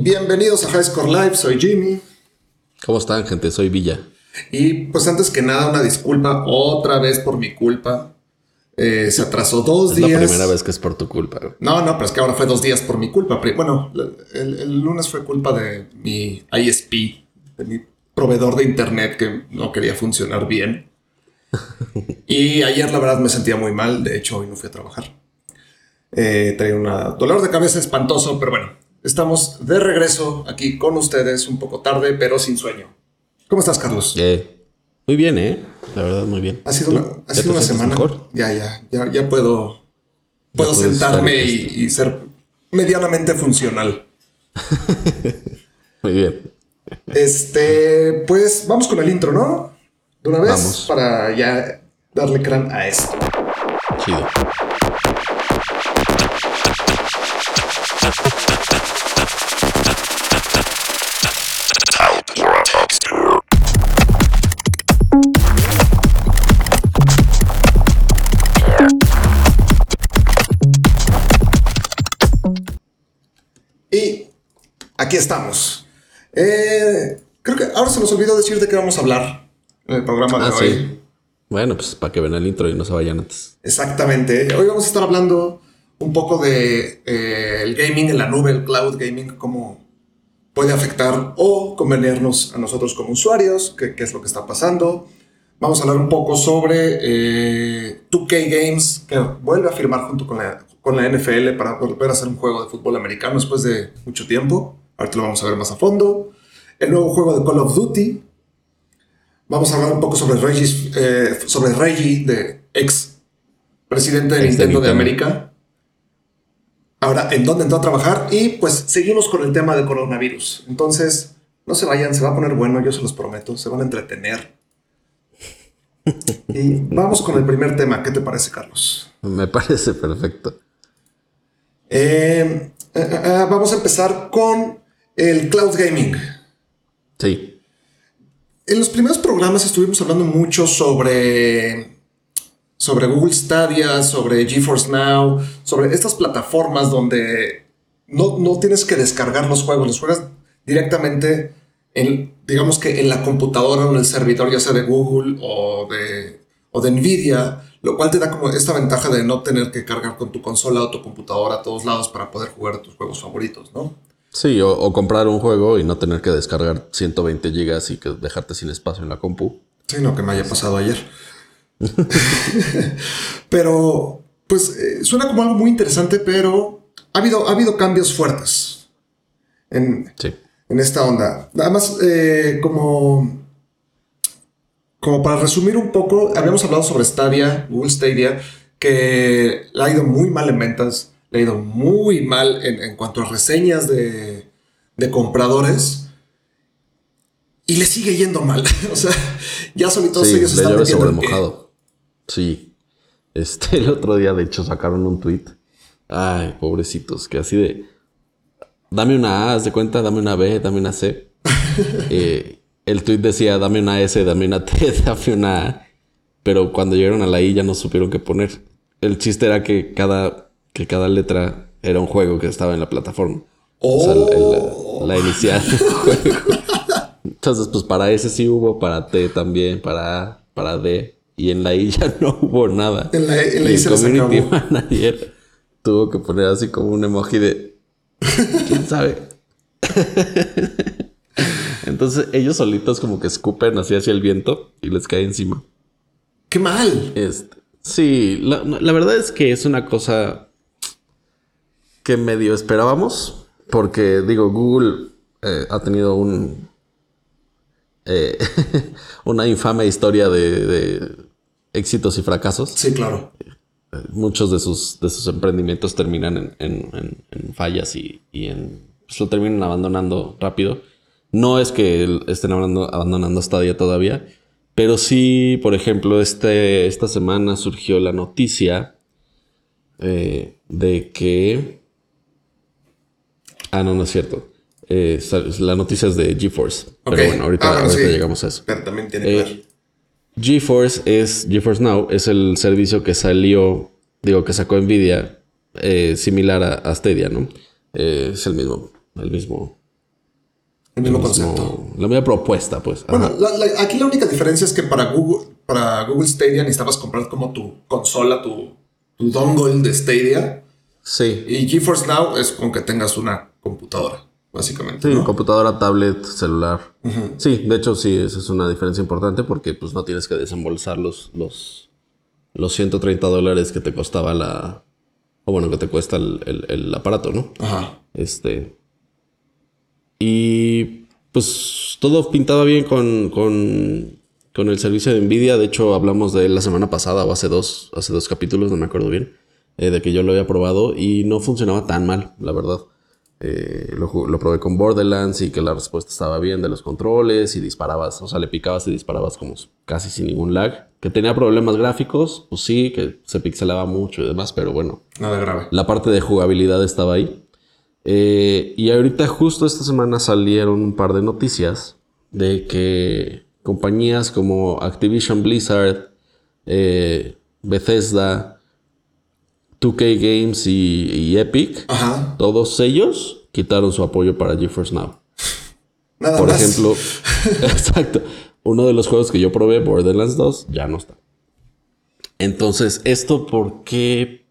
bienvenidos a High Score Live, soy Jimmy. ¿Cómo están, gente? Soy Villa. Y pues antes que nada, una disculpa otra vez por mi culpa. Eh, se atrasó dos Es días. la primera vez que es por tu culpa. No, no, pero es que ahora fue dos días por mi culpa. Bueno, el, el lunes fue culpa de mi ISP, de mi proveedor de internet que no quería funcionar bien. Y ayer la verdad me sentía muy mal, de hecho hoy no fui a trabajar. Eh, traía un dolor de cabeza espantoso, pero bueno, estamos de regreso aquí con ustedes, un poco tarde, pero sin sueño. ¿Cómo estás, Carlos? Eh, muy bien, ¿eh? La verdad, muy bien. Ha sido una, ha ¿Ya sido una semana. mejor? Ya, ya, ya, ya puedo, puedo sentarme estar, y, y ser medianamente funcional. Muy bien. Este, pues vamos con el intro, ¿no? De una vez Vamos. para ya darle crán a esto. Chido. Aquí estamos. Eh, creo que ahora se nos olvidó decir de qué vamos a hablar en el programa de Ah, hoy. sí. Bueno, pues para que vean el intro y no se vayan antes. Exactamente. Hoy vamos a estar hablando un poco de eh, el gaming en la nube, el cloud gaming, cómo puede afectar o convenirnos a nosotros como usuarios, qué, qué es lo que está pasando. Vamos a hablar un poco sobre eh, 2K Games, que vuelve a firmar junto con la, con la NFL para volver a hacer un juego de fútbol americano después de mucho tiempo. Ahorita lo vamos a ver más a fondo. El nuevo juego de Call of Duty, Vamos a hablar un poco sobre Reggie, eh, sobre Reggie, de ex presidente de Ex Nintendo de. América. Ahora, ¿en dónde entró a trabajar? Y pues seguimos con el tema de coronavirus. Entonces, no se vayan, se va a poner bueno, yo se los prometo, se van a entretener. Y vamos con el primer tema. ¿Qué te parece, Carlos? Me parece perfecto. Eh, eh, vamos a empezar con el cloud gaming. Sí. En los primeros programas estuvimos hablando mucho sobre, sobre Google Stadia, sobre GeForce Now, sobre estas plataformas donde no, no tienes que descargar los juegos, los juegas directamente en, digamos que en la computadora o en el servidor, ya sea de Google o de, o de Nvidia, lo cual te da como esta ventaja de no tener que cargar con tu consola o tu computadora a todos lados para poder jugar tus juegos favoritos, ¿no? Sí, o, o comprar un juego y no tener que descargar 120 gigas y que dejarte sin espacio en la compu. Sí, no, que me haya pasado ayer. pero, pues, eh, suena como algo muy interesante, pero ha habido, ha habido cambios fuertes en, Sí. en esta onda. Además, eh, como, como para resumir un poco, habíamos hablado sobre Stadia, Google Stadia, que ha ido muy mal en ventas, le ha ido muy mal en, en cuanto a reseñas de, de compradores. Y le sigue yendo mal. o sea, ya solitos Sí, ellos están metiendo sobre mojado. Sí. Este, el otro día, de hecho, sacaron un tweet. Ay, pobrecitos, que así de. Dame una A, haz de cuenta, dame una B, dame una C. Eh, el tweet decía, dame una S, dame una T, dame una A. Pero cuando llegaron a la I ya no supieron qué poner. El chiste era que cada, que cada letra era un juego que estaba en la plataforma. O sea, el- Oh. el- la inicial del juego. Entonces, pues para S sí hubo, para T también, para A, para D. Y en la I ya no hubo nada. En la- en la y I el se community acabó. manager tuvo que poner así como un emoji de... ¿Quién sabe? Entonces ellos solitos como que escupen así hacia el viento y les cae encima. ¡Qué mal! Este, sí, la, la verdad es que es una cosa que medio esperábamos, porque digo, Google eh, ha tenido un eh, una infame historia de, de éxitos y fracasos. Sí, claro. Muchos de sus, de sus emprendimientos terminan en, en- en- en fallas y, y en, pues lo terminan abandonando rápido. No es que estén abandonando, abandonando Stadia todavía, pero sí, por ejemplo, este, esta semana surgió la noticia eh, de que... Ah, no, no es cierto. Eh, la noticia es de GeForce. Pero bueno, ahorita, Ah, bueno, ahorita sí. llegamos a eso. Pero también tiene que Eh, ver. GeForce es GeForce Now es el servicio que salió, digo que sacó Nvidia, eh, similar a, a Stadia, ¿no? Eh, es el mismo, el mismo El mismo concepto. La misma propuesta, pues. Bueno, aquí la única diferencia es que para Google, para Google Stadia necesitabas comprar como tu consola, tu, tu dongle de Stadia. Sí. Y GeForce Now es con que tengas una computadora, básicamente. Sí, computadora, tablet, celular. Sí, de hecho sí, esa es una diferencia importante porque pues no tienes que desembolsar los, los, los 130 dólares que te costaba la... O bueno, que te cuesta el, el aparato, ¿no? Ajá. Este... Y pues todo pintaba bien con, con, el servicio de Nvidia. De hecho, hablamos de él la semana pasada o hace dos, hace dos capítulos, no me acuerdo bien, eh, de que yo lo había probado y no funcionaba tan mal, la verdad. Eh, lo, lo, probé con Borderlands y que la respuesta estaba bien de los controles y disparabas, o sea, le picabas y disparabas como casi sin ningún lag. Que tenía problemas gráficos, pues sí, que se pixelaba mucho y demás, pero bueno. Nada grave. La parte de jugabilidad estaba ahí. Eh, y ahorita justo esta semana salieron un par de noticias de que compañías como Activision Blizzard, eh, Bethesda, 2K Games y, Epic, todos ellos quitaron su apoyo para GeForce Now. Por ejemplo, exacto, uno de los juegos que yo probé, Borderlands 2, ya no está. Entonces, ¿esto por qué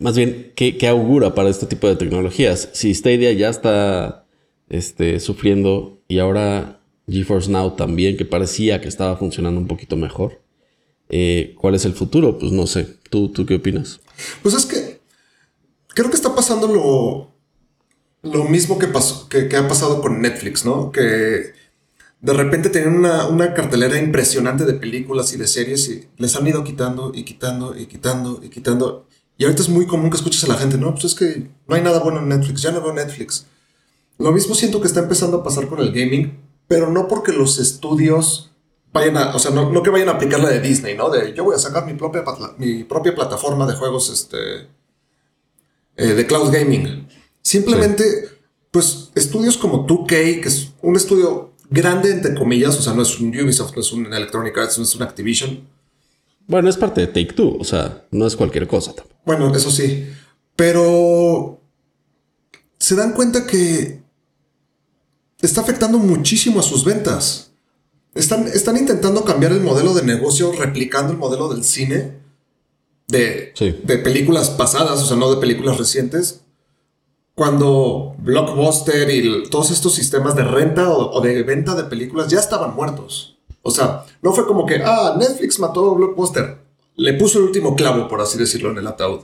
más bien, ¿qué, augura para este tipo de tecnologías? Si Stadia ya está este, sufriendo y ahora GeForce Now también, que parecía que estaba funcionando un poquito mejor, eh, ¿cuál es el futuro? Pues no sé. ¿Tú, ¿Tú qué opinas? Pues es que creo que está pasando lo, lo mismo que, pasó, que, ha pasado con Netflix, ¿no? Que de repente tenían una, una, cartelera impresionante de películas y de series y les han ido quitando y quitando y quitando y quitando. Y ahorita es muy común que escuches a la gente, no, pues es que no hay nada bueno en Netflix, ya no veo Netflix. Lo mismo siento que está empezando a pasar con el gaming, pero no porque los estudios vayan a, o sea, no, que vayan a aplicar la de Disney, ¿no? De yo voy a sacar mi propia, mi propia plataforma de juegos, este, eh, de cloud gaming. Simplemente, pues, estudios como 2K, que es un estudio grande, entre comillas, o sea, no es un Ubisoft, no es un Electronic Arts, no es un Activision, bueno, es parte de Take Two, o sea, no es cualquier cosa tampoco. Bueno, eso sí. Pero se dan cuenta que está afectando muchísimo a sus ventas. Están, están intentando cambiar el modelo de negocio replicando el modelo del cine de, de películas pasadas, o sea, no de películas recientes. Cuando Blockbuster y todos estos sistemas de renta o de venta de películas ya estaban muertos. O sea, no fue como que, ah, Netflix mató a Blockbuster. Le puso el último clavo, por así decirlo, en el ataúd.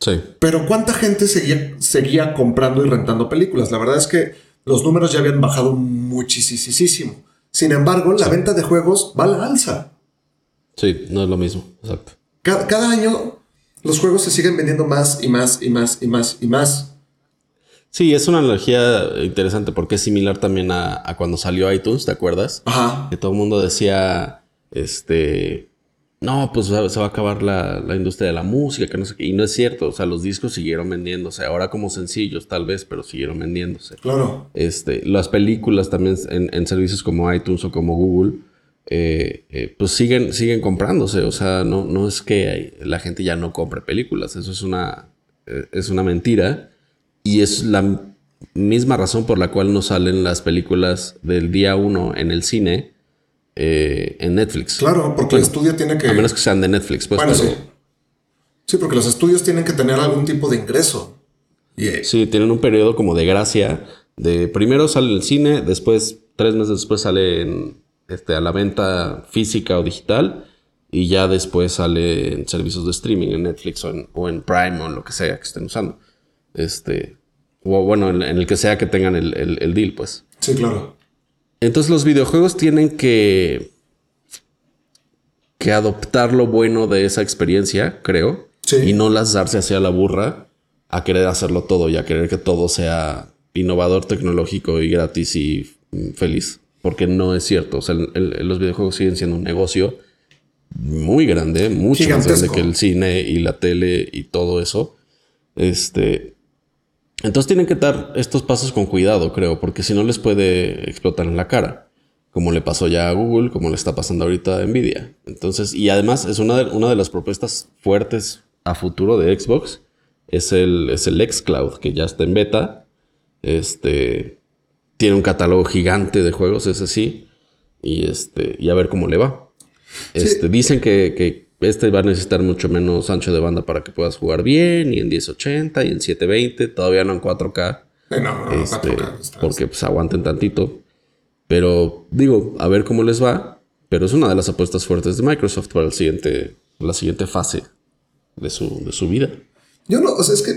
Sí. Pero ¿cuánta gente seguía, seguía comprando y rentando películas? La verdad es que los números ya habían bajado muchísimo. Sin embargo, la venta de juegos va a la alza. Sí, no es lo mismo. Exacto. Cada, cada año los juegos se siguen vendiendo más y más y más y más y más. Sí, es una analogía interesante porque es similar también a, cuando salió iTunes, ¿te acuerdas? Ajá. Que todo el mundo decía, este, no, pues se va a acabar la, industria de la música, que no sé qué. Y no es cierto, o sea, los discos siguieron vendiéndose, ahora como sencillos tal vez, pero siguieron vendiéndose. Claro. Este, las películas también en, servicios como iTunes o como Google, eh, eh, pues siguen, siguen comprándose. O sea, no, no es que la gente ya no compre películas, eso es una, eh, es una mentira. Y es la misma razón por la cual no salen las películas del día uno en el cine eh, en Netflix. Claro, porque el estudio tiene que. A menos que sean de Netflix, pues. Bueno, sí. Sí, porque los estudios tienen que tener algún tipo de ingreso. Eh, sí, tienen un periodo como de gracia. De primero sale el cine, después, tres meses después sale en, este, a la venta física o digital. Y ya después sale en servicios de streaming, en Netflix o en, o en Prime o en lo que sea que estén usando. Este, o bueno, en, el que sea que tengan el, deal, pues. Sí, claro. Entonces los videojuegos tienen que, que adoptar lo bueno de esa experiencia, creo. Sí. Y no lanzarse hacia la burra a querer hacerlo todo y a querer que todo sea innovador, tecnológico y gratis y feliz. Porque no es cierto. O sea, los videojuegos siguen siendo un negocio muy grande, mucho más grande que el cine y la tele y todo eso. Este, entonces tienen que dar estos pasos con cuidado, creo, porque si no les puede explotar en la cara, como le pasó ya a Google, como le está pasando ahorita a Nvidia. Entonces, y además es una de, una de las propuestas fuertes a futuro de Xbox, es el, es el xCloud, que ya está en beta Este tiene un catálogo gigante de juegos, ese sí. Y este, y a ver cómo le va. Este, dicen que, que este va a necesitar mucho menos ancho de banda para que puedas jugar bien, y en 1080 y en 720, todavía no en 4K. Eh, no, no, este, 4K, está- porque pues aguanten tantito. Pero digo, a ver cómo les va. Pero es una de las apuestas fuertes de Microsoft para el siguiente, la siguiente fase de su, de su vida. Yo no, o sea, es que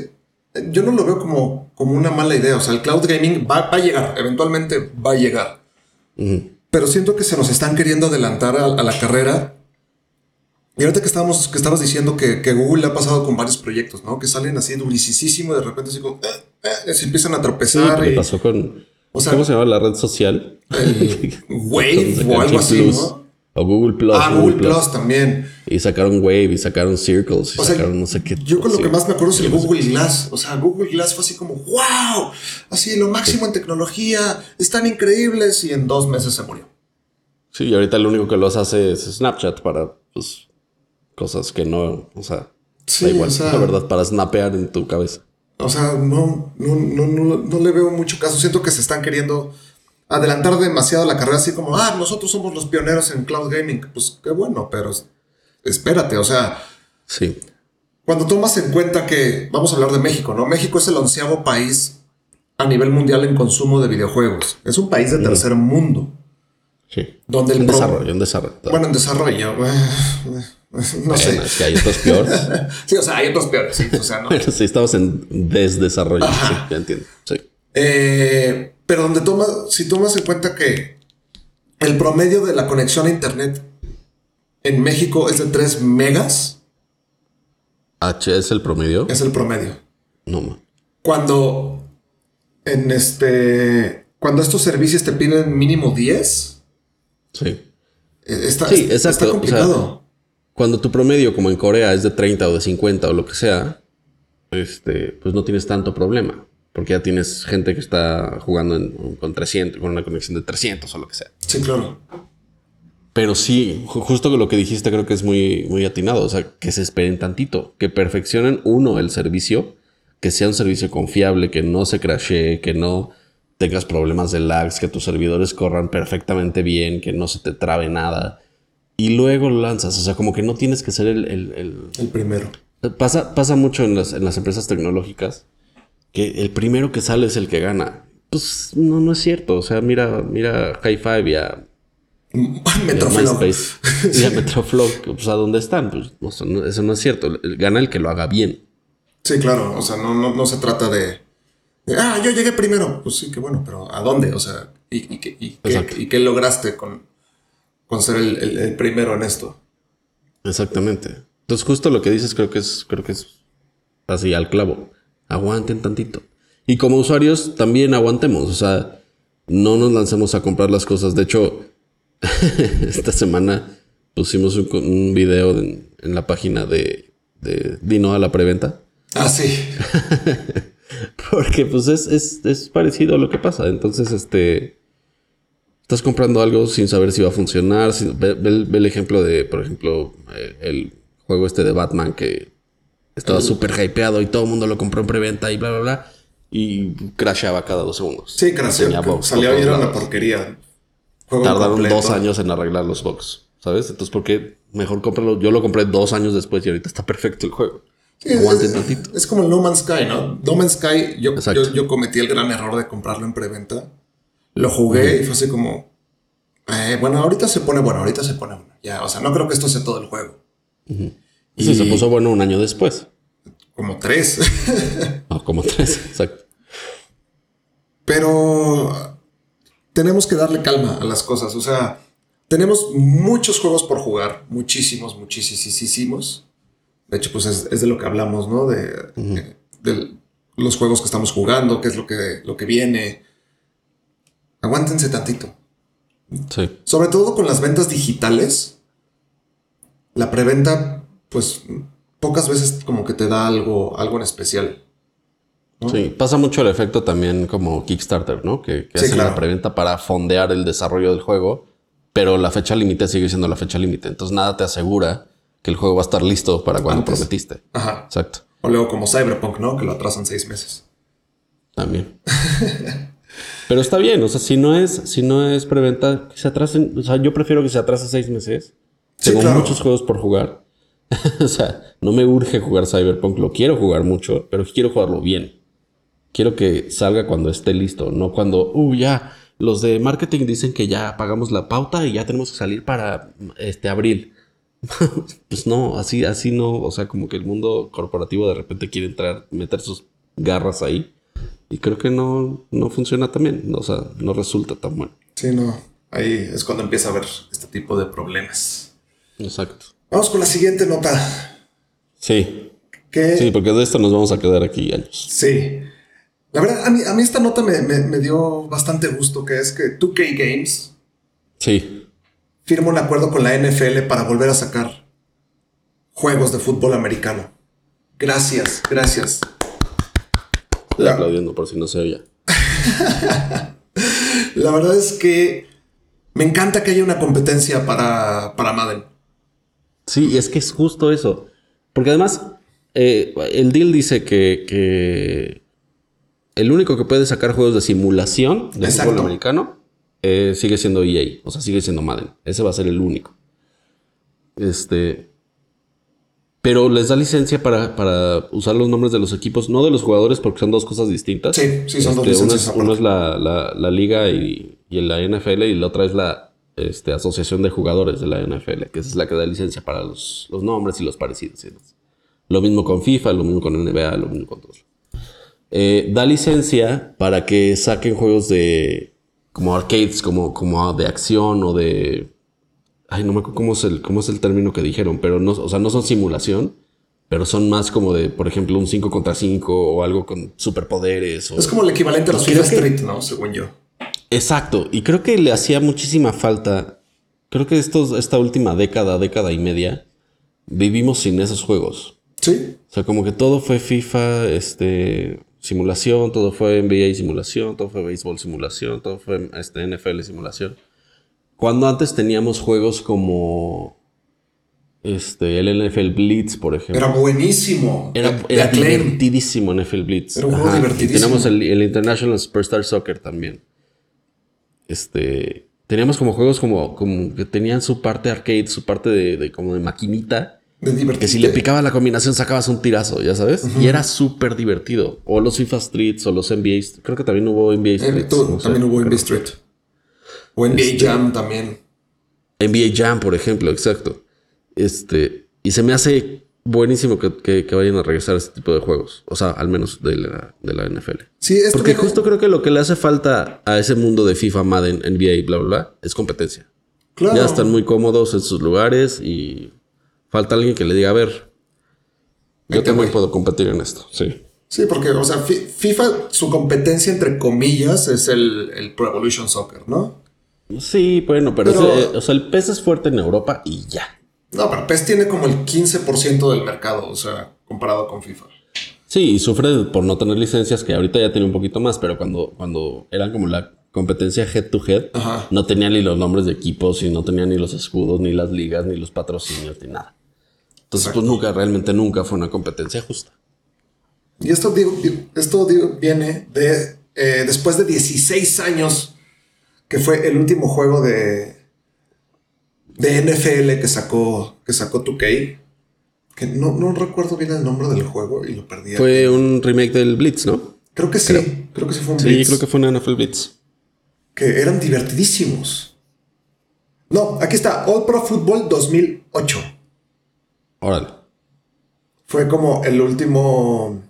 eh, yo no lo veo como, como una mala idea. O sea, el cloud gaming va, va a llegar, eventualmente va a llegar. Pero siento que se nos están queriendo adelantar a, a la carrera. Y ahorita que estábamos, que estabas diciendo que, que Google le ha pasado con varios proyectos, ¿no? Que salen así durisísimo y de repente así como, eh, eh, se empiezan a Sí, tropezar. y- pasó con. O sea- ¿Cómo se llama la red social? Wave Sacaron o algo así, Plus, ¿no? O Google Plus. Ah, Google Plus también. Y sacaron Wave y sacaron Circles y O sea, sacaron no sé qué. Yo con lo sí. que más me acuerdo es el Google Glass. O sea, Google Glass fue así como, wow, así lo máximo en tecnología, están increíbles y en dos meses se murió. Sí, y ahorita lo único que los hace es Snapchat para pues, cosas que no. O sea, Sí, da igual, o sea- la verdad, para snapear en tu cabeza. O sea, no, no, no, no, no le veo mucho caso. Siento que se están queriendo adelantar demasiado la carrera, así como, ah, nosotros somos los pioneros en cloud gaming. Pues qué bueno, pero espérate, o sea, Sí. cuando tomas en cuenta que, vamos a hablar de México, ¿no? México es el onceavo país a nivel mundial en consumo de videojuegos. Es un país de tercer mundo, Sí. donde el En desarrollo, en desarrollo. Bueno, en desarrollo. No Bueno, sé. es que hay otros peores. Sí, o sea, hay otros peores, sí. O sea, no. Pero sí, estamos en desdesarrollo. Sí, Ajá. ya entiendo. Sí. Eh, pero donde toma, si tomas en cuenta que el promedio de la conexión a internet en México es de 3 megas, H es el promedio. es el promedio. No, man. Cuando en este, cuando estos servicios te piden mínimo 10, Sí. eh, está, Sí, está exacto, o complicado. Cuando tu promedio, como en Corea, es de 30 o de 50 o lo que sea, este, pues no tienes tanto problema. Porque ya tienes gente que está jugando en- con 300, con una conexión de 300 o lo que sea. sí, claro. Pero sí, ju- justo lo que dijiste creo que es muy, muy atinado. O sea, que se esperen tantito. Que perfeccionen, uno, el servicio. Que sea un servicio confiable, que no se crashee, que no tengas problemas de lags, que tus servidores corran perfectamente bien, que no se te trabe nada. Y luego lo lanzas. O sea, como que no tienes que ser el... el- el- El primero. Pasa, pasa mucho en las, en las empresas tecnológicas que el primero que sale es el que gana. Pues no, no es cierto. O sea, mira, mira High Five y a Metroflow. Y a Metroflow, pues a dónde están, pues o sea, no- eso no es cierto. Gana el que lo haga bien. Sí, claro. O sea, no, no, no se trata de, Ah, yo llegué primero. Pues sí, qué bueno, pero ¿a dónde? O sea, ¿y, y qué, y qué- Exacto. y qué lograste con, con ser el, el- el primero en esto? Exactamente. Entonces, justo lo que dices creo que es, creo que es así al clavo. Aguanten tantito. Y como usuarios también aguantemos. O sea, no nos lancemos a comprar las cosas. De hecho, esta semana pusimos un, un video en, en la página de, de Dino a la preventa. Ah, sí. Porque pues es, es, es parecido a lo que pasa. Entonces, este... Estás comprando algo sin saber si va a funcionar. sin- ve, ve el- ve el ejemplo de, por ejemplo, el juego este de Batman que estaba súper hypeado y todo el mundo lo compró en preventa y bla, bla, bla. Y crasheaba cada dos segundos. Sí, y todos era una porquería. Juego Tardaron dos años en arreglar los bugs. ¿Sabes? Entonces, ¿por qué mejor cómpralo? Yo lo compré dos años después y ahorita está perfecto el juego. Sí, Aguanten es, tantito. es como el No Man's Sky, ¿no? No Man's Sky, yo, yo, yo cometí el gran error de comprarlo en preventa. Lo jugué y fue así como. eh, bueno, ahorita se pone bueno, ahorita se pone bueno. Ya, o sea, no creo que esto sea todo el juego. Sí, se puso bueno un año después. Como tres. No, como tres. Exacto. Pero tenemos que darle calma a las cosas. O sea, tenemos muchos juegos por jugar. Muchísimos, muchísimos. De hecho, pues es, es de lo que hablamos, ¿no? De, de- de los juegos que estamos jugando, qué es lo que, lo que viene. Aguántense tantito. Sí. Sobre todo con las ventas digitales. La preventa, pues pocas veces como que te da algo, algo en especial. Sí, pasa mucho el efecto también como Kickstarter, ¿no? Que, que Sí, hacen claro. la preventa para fondear el desarrollo del juego, pero la fecha límite sigue siendo la fecha límite. Entonces nada te asegura que el juego va a estar listo para cuando Antes. prometiste. Ajá. Exacto. O luego como Cyberpunk, ¿no? Que lo atrasan seis meses. También. Pero está bien, o sea, si no es, si no es preventa, que se atrasen. O sea, yo prefiero que se atrase seis meses. Sí, Tengo claro. muchos juegos por jugar. o sea, no me urge jugar Cyberpunk, lo quiero jugar mucho, pero quiero jugarlo bien. Quiero que salga cuando esté listo, no cuando, uh, ya, los de marketing dicen que ya pagamos la pauta y ya tenemos que salir para este abril. pues no, así, así no, o sea, como que el mundo corporativo de repente quiere entrar, meter sus garras ahí. Y creo que no, no funciona tan bien, o sea, no resulta tan bueno. Sí, no. Ahí es cuando empieza a haber este tipo de problemas. Exacto. Vamos con la siguiente nota. Sí, sí, porque de esto nos vamos a quedar aquí años. Sí. La verdad, a mí, a mí esta nota me, me- me dio bastante gusto, que es que 2K Games Sí, firma un acuerdo con la NFL para volver a sacar juegos de fútbol americano. Gracias, gracias. estoy Ya. aplaudiendo por si no se oía. La verdad es que me encanta que haya una competencia para, para Madden. Sí, y es que es justo eso. Porque además, eh, el deal dice que, que el único que puede sacar juegos de simulación de Exacto. fútbol americano eh, sigue siendo EA. O sea, sigue siendo Madden. Ese va a ser el único. Este. Pero les da licencia para, para usar los nombres de los equipos, no de los jugadores, porque son dos cosas distintas. Sí, sí, son dos Este, licencias es, uno es la, la- la liga y, y la NFL y la otra es la este, asociación de jugadores de la NFL, que esa es la que da licencia para los, los nombres y los parecidos. Lo mismo con FIFA, lo mismo con NBA, lo mismo con todos. Eh, da licencia para que saquen juegos de como arcades, como, como de acción o de... Ay, no me acuerdo cómo es el, cómo es el término que dijeron, pero no, o sea, no son simulación, pero son más como de, por ejemplo, un 5 contra 5 o algo con superpoderes. O... Es como el equivalente a los que- Street, ¿no? Según yo. Exacto, y creo que le hacía muchísima falta. Creo que estos, esta última década, década y media, vivimos sin esos juegos. Sí, O sea, como que todo fue FIFA, este, simulación, todo fue NBA simulación, todo fue béisbol simulación, todo fue este, NFL simulación. Cuando antes teníamos juegos como este, el NFL Blitz, por ejemplo. era buenísimo. Era, era divertidísimo NFL Blitz. Era un juego Ajá. divertidísimo. Y tenemos el, el International Superstar Soccer también. Este. Teníamos como juegos como, como que tenían su parte arcade, su parte de, de como de maquinita. Que si le picaba la combinación sacabas un tirazo, ya sabes. Y era súper divertido. O los FIFA Streets o los NBA. Creo que también hubo NBA sé, también hubo NBA Street. O NBA Este- Jam también. NBA Jam, por ejemplo, exacto. Este, y se me hace buenísimo que, que- que vayan a regresar a este tipo de juegos. O sea, al menos de la, de la NFL. Sí, Porque justo creo que lo que le hace falta a ese mundo de FIFA, Madden, NBA y bla, bla, bla, es competencia. Claro. Ya están muy cómodos en sus lugares y falta alguien que le diga, a ver, yo también puedo competir en esto. Sí. Sí, porque, o sea, Fi- FIFA, su competencia, entre comillas, es el, el Pro Evolution Soccer, ¿no? Sí, bueno, pero, Pero- ese, eh, o sea, el PES es fuerte en Europa y ya. No, pero PES tiene como el 15% del mercado, o sea, comparado con FIFA. Sí, y sufre por no tener licencias, que ahorita ya tiene un poquito más, pero cuando, cuando eran como la competencia head to head, Ajá. no tenía ni los nombres de equipos y no tenía ni los escudos, ni las ligas, ni los patrocinios, ni nada. Entonces, Exacto. pues nunca, realmente nunca fue una competencia justa. Y esto, digo, di- esto digo, viene de eh, después de 16 años, que fue el último juego de, de NFL que sacó, que sacó 2K. Que no, no recuerdo bien el nombre del juego y lo perdí. Fue un remake del Blitz, ¿no? creo que sí, creo. que sí fue un Sí, Blitz. creo que fue una NFL Blitz. que eran divertidísimos. No, aquí está, All Pro Football 2008. Órale. Fue como el último.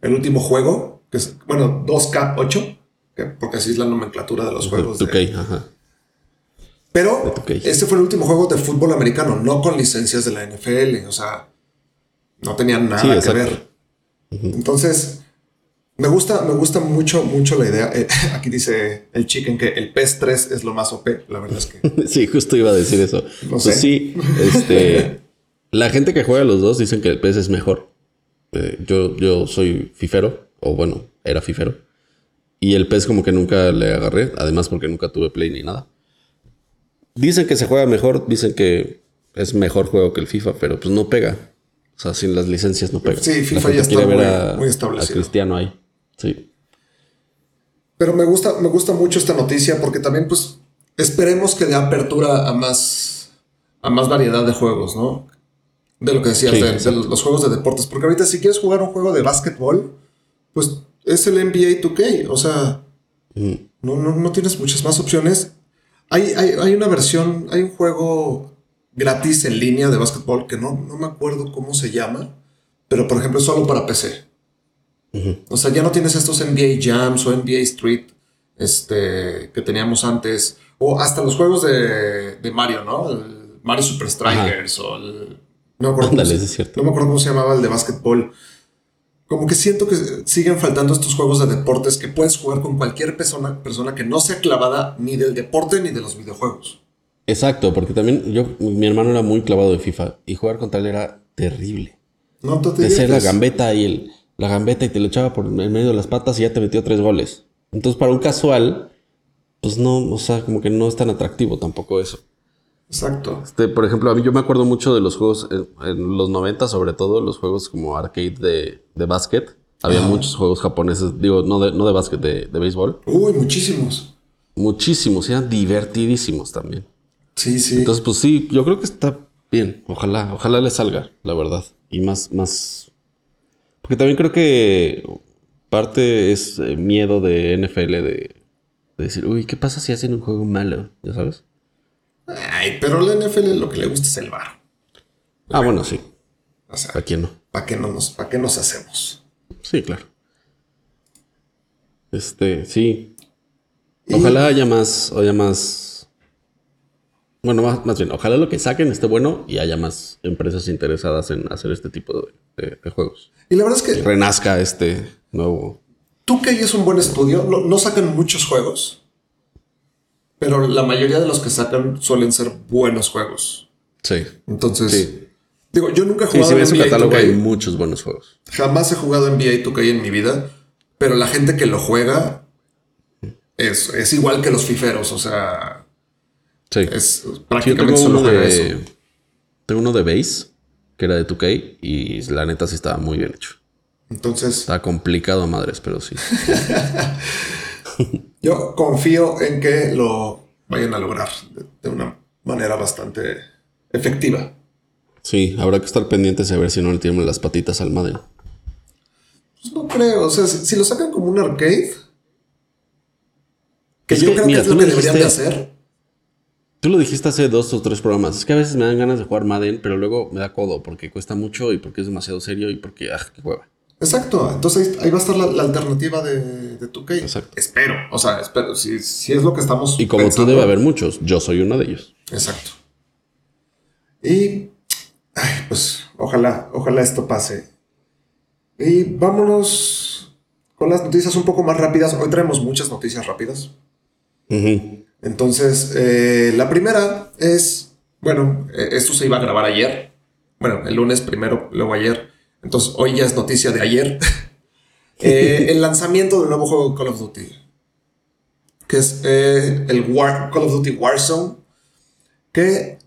El último juego. Que es, bueno, 2K8. que- porque así es la nomenclatura de los juegos. de- 2K, ajá. pero de 2K. este fue el último juego de fútbol americano, no con licencias de la NFL. O sea, no tenían nada Sí, que exacto. ver. Entonces, me gusta, me gusta mucho, mucho la idea. Eh, aquí dice el chicken que el PES 3 es lo más OP. La verdad es que. Sí, justo iba a decir eso. No Pues sí, este, la gente que juega los dos dicen que el PES es mejor. Eh, yo, yo soy fifero, o bueno, era fifero. Y el PES como que nunca le agarré, además porque nunca tuve play ni nada. Dicen que se juega mejor, dicen que es mejor juego que el FIFA, pero pues no pega. O sea, sin las licencias no pega. Sí, FIFA ya está muy- a, muy a establecido. Cristiano ahí. Sí. Pero me gusta, me gusta mucho esta noticia porque también, pues, esperemos que dé apertura a más, a más variedad de juegos, ¿no? De lo que decías, Sí, de, de exacto. los juegos de deportes. Porque ahorita, si quieres jugar un juego de básquetbol, pues es el NBA 2K. O sea, Mm. no, no, no tienes muchas más opciones. Hay, hay, hay una versión, hay un juego gratis en línea de básquetbol que no, no me acuerdo cómo se llama, pero por ejemplo es solo para PC. O sea, ya no tienes estos NBA Jams o NBA Street este, que teníamos antes, o hasta los juegos de, de Mario, ¿no? El Mario Super Strikers o el... No me, acuerdo cómo Ándale, se- eso es cierto. no me acuerdo cómo se llamaba el de básquetbol. Como que siento que siguen faltando estos juegos de deportes que puedes jugar con cualquier persona, persona que no sea clavada ni del deporte ni de los videojuegos. Exacto, porque también yo, mi hermano era muy clavado de FIFA y jugar contra él era terrible. No te Te hacía la diviertes. gambeta y el, la gambeta y te lo echaba por en medio de las patas y ya te metió tres goles. Entonces, para un casual, pues no, o sea, como que no es tan atractivo tampoco eso. Exacto. Este, por ejemplo, a mí yo me acuerdo mucho de los juegos en, en los 90, sobre todo los juegos como arcade de, de básquet. Había Ajá. muchos juegos japoneses, digo, no de, no de básquet, de, de béisbol. Uy, muchísimos. Muchísimos, eran divertidísimos también. Sí, sí. Entonces, pues sí, yo creo que está bien. Ojalá, ojalá le salga, la verdad. Y más, más. Porque también creo que parte es eh, miedo de NFL de, de decir, uy, ¿qué pasa si hacen un juego malo? ¿Ya sabes? Ay, pero la NFL lo que le gusta es el bar. Ah, bueno, sí. O sea, ¿A quién no? ¿para qué, no nos, ¿para qué nos hacemos? Sí, claro. Este, sí. Y- Ojalá haya más, haya más. Bueno, más, más bien, ojalá lo que saquen esté bueno y haya más empresas interesadas en hacer este tipo de, de- de juegos. Y la verdad es que renazca este nuevo. 2K es un buen estudio. No, no sacan muchos juegos. Pero la mayoría de los que sacan suelen ser buenos juegos. Sí. Entonces, Sí. digo, yo nunca he Sí, jugado si su NBA catálogo 2K. hay muchos buenos juegos. Jamás he jugado NBA 2K en mi vida. Pero la gente que lo juega es, es igual que los fiferos. O sea, Sí. es prácticamente solo uno de. eso. Tengo uno de base, que era de 2K, y la neta sí estaba muy bien hecho. Entonces, Estaba complicado a madres, pero sí. yo confío en que lo vayan a lograr de, de una manera bastante efectiva. Sí, habrá que estar pendientes a ver si no le tienen las patitas al Madden. Pues no creo. O sea, si, si lo sacan como un arcade, que Es yo que, creo mira, que es lo que deberían de dijiste- hacer. Tú lo dijiste hace dos o tres programas. Es que a veces me dan ganas de jugar Madden, pero luego me da codo porque cuesta mucho y porque es demasiado serio y porque, ah, qué hueva. Exacto. Entonces ahí, va a estar la, la alternativa de, de 2K. Exacto. Espero. O sea, espero. Si, si es lo que estamos. Y como pensando. tú debe haber muchos, yo soy uno de ellos. Exacto. Y. ay, pues ojalá, ojalá esto pase. Y vámonos con las noticias un poco más rápidas. Hoy traemos muchas noticias rápidas. Ujú. Entonces, eh, la primera es, bueno, eh, esto se iba a grabar ayer. Bueno, el lunes primero, luego ayer. Entonces, hoy ya es noticia de ayer. Eh, el lanzamiento del nuevo juego de Call of Duty. Que es eh, el War- Call of Duty Warzone. Que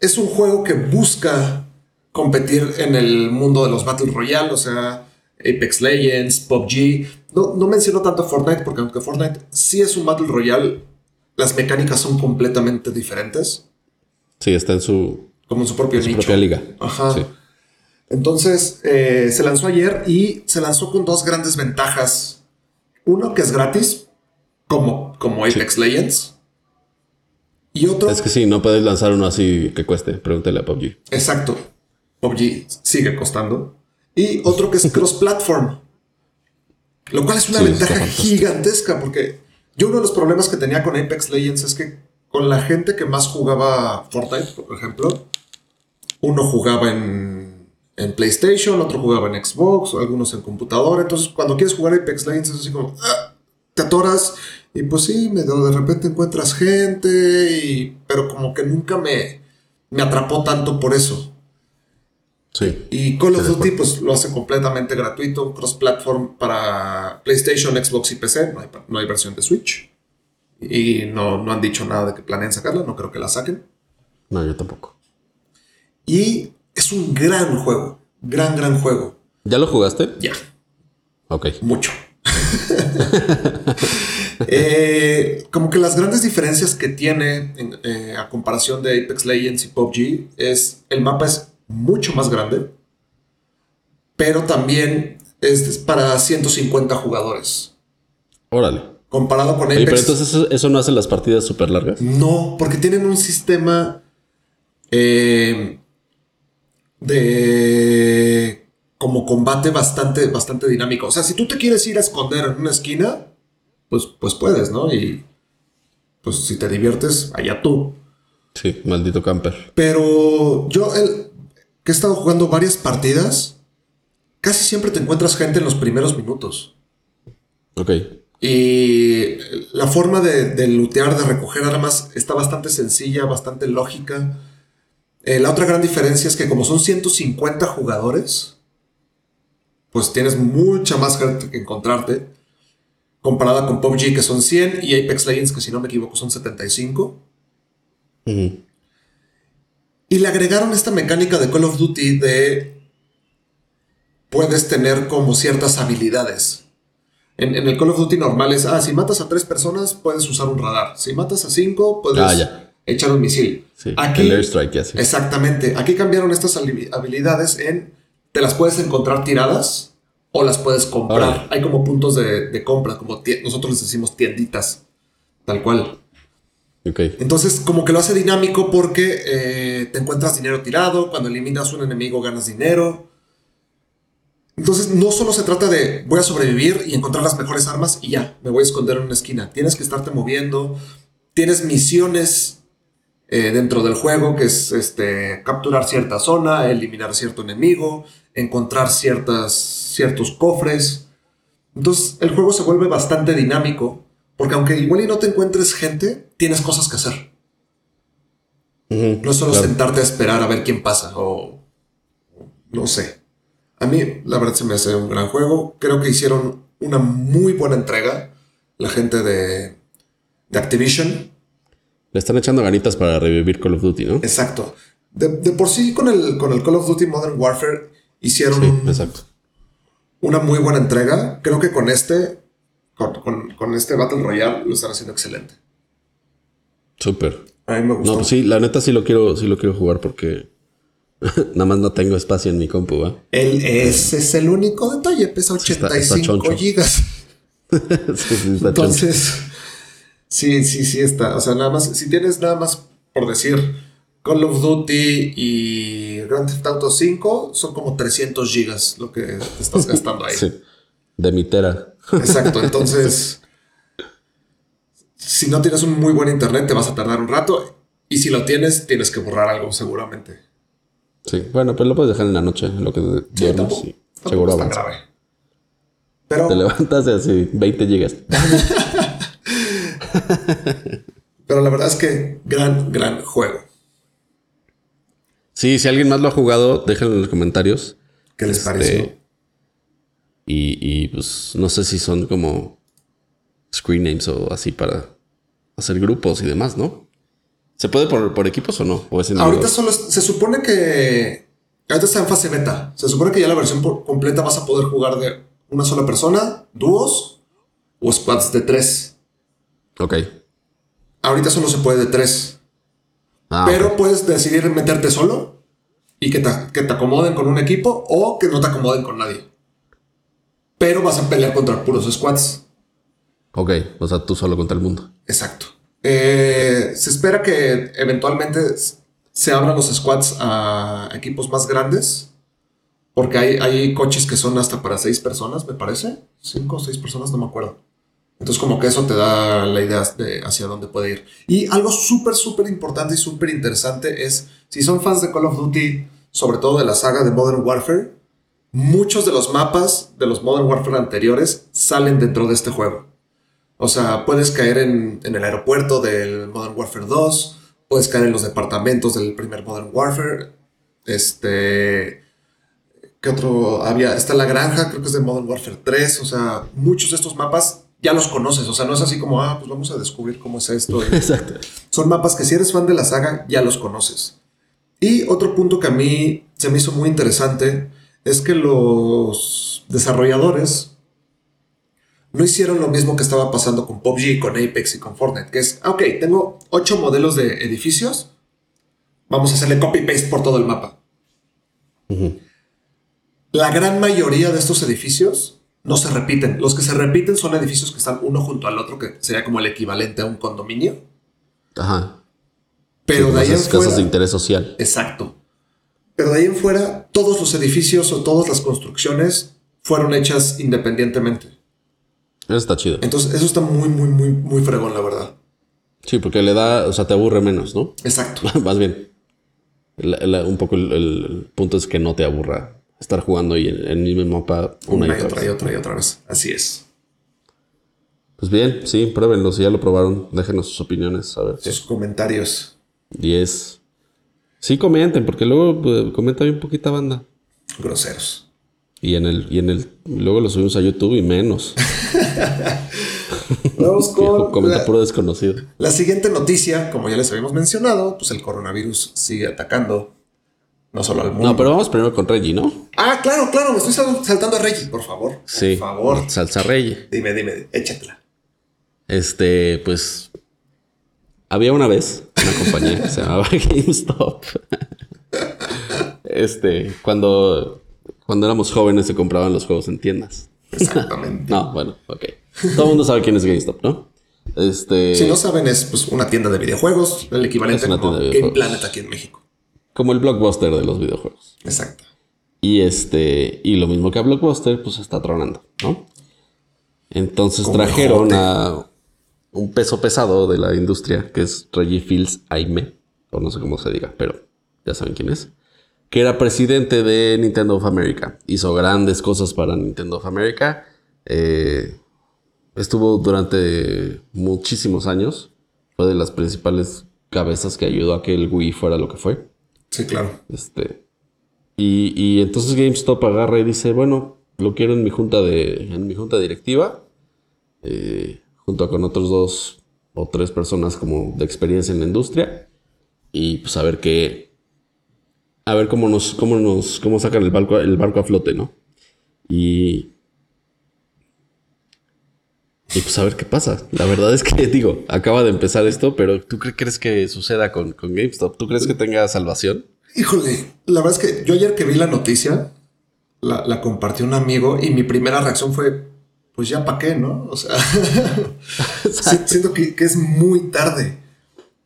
es un juego que busca competir en el mundo de los Battle Royale. O sea, Apex Legends, PUBG. No, no menciono tanto Fortnite porque aunque Fortnite sí es un Battle Royale, las mecánicas son completamente diferentes. Sí, está en su, Como en su propio en su nicho. propia liga. Ajá. Sí. Entonces, eh, se lanzó ayer y se lanzó con dos grandes ventajas. Uno que es gratis, como, como Apex Legends. Y otro, Es que sí, no puedes lanzar uno así que cueste. Pregúntale a PUBG. exacto, PUBG sigue costando. Y otro que es cross-platform. Lo cual es una Sí, ventaja gigantesca porque yo uno de los problemas que tenía con Apex Legends es que con la gente que más jugaba Fortnite, por ejemplo, uno jugaba en, en PlayStation, otro jugaba en Xbox, algunos en computadora. Entonces, cuando quieres jugar Apex Legends es así como, "Ah", te atoras y pues sí, de repente encuentras gente, y, pero como que nunca me, me atrapó tanto por eso. Sí. Y Call of Duty pues lo hace completamente gratuito, cross-platform para PlayStation, Xbox y PC. No hay, no hay versión de Switch. Y no, no han dicho nada de que planeen sacarla, no creo que la saquen. No, yo tampoco. Y es un gran juego, gran, gran juego. ¿Ya lo jugaste? Ya, Ok. mucho. Eh, como que las grandes diferencias que tiene eh, a comparación de Apex Legends y PUBG es el mapa es mucho más grande, pero también es para 150 jugadores. Órale. Comparado con Apex. Oye, pero entonces eso, no hace las partidas súper largas. No, porque tienen un sistema eh, de como combate bastante, bastante dinámico. O sea, si tú te quieres ir a esconder en una esquina, pues, pues puedes, ¿no? Y pues si te diviertes, allá tú. Sí, maldito camper. Pero yo, el, que he estado jugando varias partidas, casi siempre te encuentras gente en los primeros minutos. Ok. Y la forma de, de lootear, de recoger armas, está bastante sencilla, bastante lógica. Eh, la otra gran diferencia es que como son 150 jugadores, pues tienes mucha más gente que encontrarte. Comparada con PUBG, que son 100, y Apex Legends, que si no me equivoco son 75. Y le agregaron esta mecánica de Call of Duty de puedes tener como ciertas habilidades. En, el Call of Duty normal es, ah, si matas a tres personas puedes usar un radar. Si matas a cinco puedes ah, echar un misil. Aquí, el airstrike, Exactamente. Aquí cambiaron estas habilidades en, te las puedes encontrar tiradas o las puedes comprar. Hay como puntos de, compra, como nosotros les decimos tienditas, tal cual. Entonces, como que lo hace dinámico porque eh, te encuentras dinero tirado, cuando eliminas un enemigo ganas dinero. Entonces, no solo se trata de voy a sobrevivir y encontrar las mejores armas y ya, me voy a esconder en una esquina. Tienes que estarte moviendo, tienes misiones eh, dentro del juego que es este, capturar cierta zona, eliminar cierto enemigo, encontrar ciertas, ciertos cofres. Entonces, el juego se vuelve bastante dinámico porque aunque igual y no te encuentres gente, tienes cosas que hacer. no es solo sentarte a esperar a ver quién pasa o no sé. A mí, la verdad, se me hace un gran juego. Creo que hicieron una muy buena entrega la gente de, de Activision. Le están echando ganitas para revivir Call of Duty, ¿no? Exacto. De, por sí, con el, con el Call of Duty Modern Warfare hicieron exacto. una muy buena entrega. Creo que con este con, este Battle Royale lo están haciendo excelente. Súper. A mí me gustó. No, pues sí, la neta sí lo quiero, sí lo quiero jugar porque nada más no tengo espacio en mi compu, ¿va? El, ese es el único detalle, pesa 85 gigas. Entonces, sí, sí, sí está. O sea, nada más, si tienes nada más por decir Call of Duty y Grand Theft Auto 5, son como 300 gigas lo que te estás gastando ahí. sí. De mi tera. Exacto, entonces, si no tienes un muy buen internet, te vas a tardar un rato. Y si lo tienes, tienes que borrar algo seguramente. Sí, bueno, pero lo puedes dejar en la noche, lo que duermes sí, seguro es grave. Pero, te levantas de así 20 gigas. pero la verdad es que gran, gran juego. Sí, si alguien más lo ha jugado, déjenlo en los comentarios. ¿Qué les este, pareció? Y, pues no sé si son como screen names o así para hacer grupos y demás, ¿no? ¿Se puede por, por equipos o no? Ahorita solo se supone que ahorita está en fase beta. Se supone que ya la versión completa vas a poder jugar de una sola persona, dúos o squads de tres. Ok. Ahorita solo se puede de tres. Ah, pero puedes decidir meterte solo y que que te acomoden con un equipo o que no te acomoden con nadie pero vas a pelear contra puros squads. Ok, o sea, tú solo contra el mundo. Exacto. Eh, se espera que eventualmente se abran los squads a equipos más grandes. Porque hay, hay coches que son hasta para seis personas, me parece. Cinco o seis personas, no me acuerdo. Entonces, como que eso te da la idea de hacia dónde puede ir. Y algo súper, súper importante y súper interesante es, si son fans de Call of Duty, sobre todo de la saga de Modern Warfare, muchos de los mapas de los Modern Warfare anteriores salen dentro de este juego. O sea, puedes caer en, el aeropuerto del Modern Warfare 2, puedes caer en los departamentos del primer Modern Warfare. Este. ¿Qué otro había? Está la granja, creo que es de Modern Warfare 3. O sea, muchos de estos mapas ya los conoces. O sea, no es así como, ah, pues vamos a descubrir cómo es esto. Exacto. Son mapas que si eres fan de la saga, ya los conoces. Y otro punto que a mí se me hizo muy interesante es que los desarrolladores no hicieron lo mismo que estaba pasando con PUBG, con Apex y con Fortnite, que es, ah, ok, tengo ocho modelos de edificios, vamos a hacerle copy-paste por todo el mapa. La gran mayoría de estos edificios no se repiten. Los que se repiten son edificios que están uno junto al otro, que sería como el equivalente a un condominio. Ajá. Pero de ahí en fuera. casas de interés social. Exacto. Pero de ahí en fuera, todos los edificios o todas las construcciones fueron hechas independientemente. Eso está chido. Entonces, eso está muy, muy, muy, muy fregón, la verdad. Sí, porque le da, o sea, te aburre menos, ¿no? Exacto. Más bien. La- la- un poco el, el punto es que no te aburra estar jugando ahí en, el mismo mapa una, Una y otra y otra y otra vez. Así es. Pues bien, sí, pruébenlo. Si ya lo probaron, déjenos sus opiniones. A ver qué. Sus comentarios 10. Sí, comenten, porque luego pues, comenta bien poquita banda. groseros. Y en el, y en el, luego lo subimos a YouTube y menos. Vamos con comenta la, puro desconocido. la siguiente noticia. Como ya les habíamos mencionado, pues el coronavirus sigue atacando no solo al mundo. No, pero vamos primero con Reggie, ¿no? Ah, claro, claro. Me estoy sal- saltando a Reggie, por favor. Sí. Por favor. Salsa Reggie. Dime, dime, échatela. Este, pues. Había una vez una compañía que se llamaba GameStop. Este, cuando, cuando éramos jóvenes se compraban los juegos en tiendas. Exactamente. No, bueno, ok. Todo el mundo sabe quién es GameStop, ¿no? Este. Si no saben, es pues, una tienda de videojuegos, el equivalente de Game. Planet aquí en México. Como el blockbuster de los videojuegos. Exacto. Y este, y lo mismo que a Blockbuster, pues está tronando, ¿no? Entonces Como trajeron a un peso pesado de la industria, que es Reggie Fields Aime, o no sé cómo se diga, pero ya saben quién es, que era presidente de Nintendo of America. Hizo grandes cosas para Nintendo of America. eh, estuvo durante muchísimos años. Fue de las principales cabezas que ayudó a que el Wii fuera lo que fue. Sí, claro. Este. Y, y entonces GameStop agarra y dice, bueno, lo quiero en mi junta de. en mi junta directiva. eh, junto con otros dos o tres personas como de experiencia en la industria. Y pues a ver qué. A ver cómo nos. cómo nos. cómo sacan el barco, el barco a flote, ¿no? Y. Y pues a ver qué pasa. La verdad es que, digo, acaba de empezar esto, pero ¿tú qué crees que suceda con, con GameStop? ¿Tú crees que tenga salvación? Híjole, la verdad es que yo ayer que vi la noticia, la, la compartió un amigo y mi primera reacción fue, pues ya pa' qué, ¿no? O sea, si- siento que, que es muy tarde.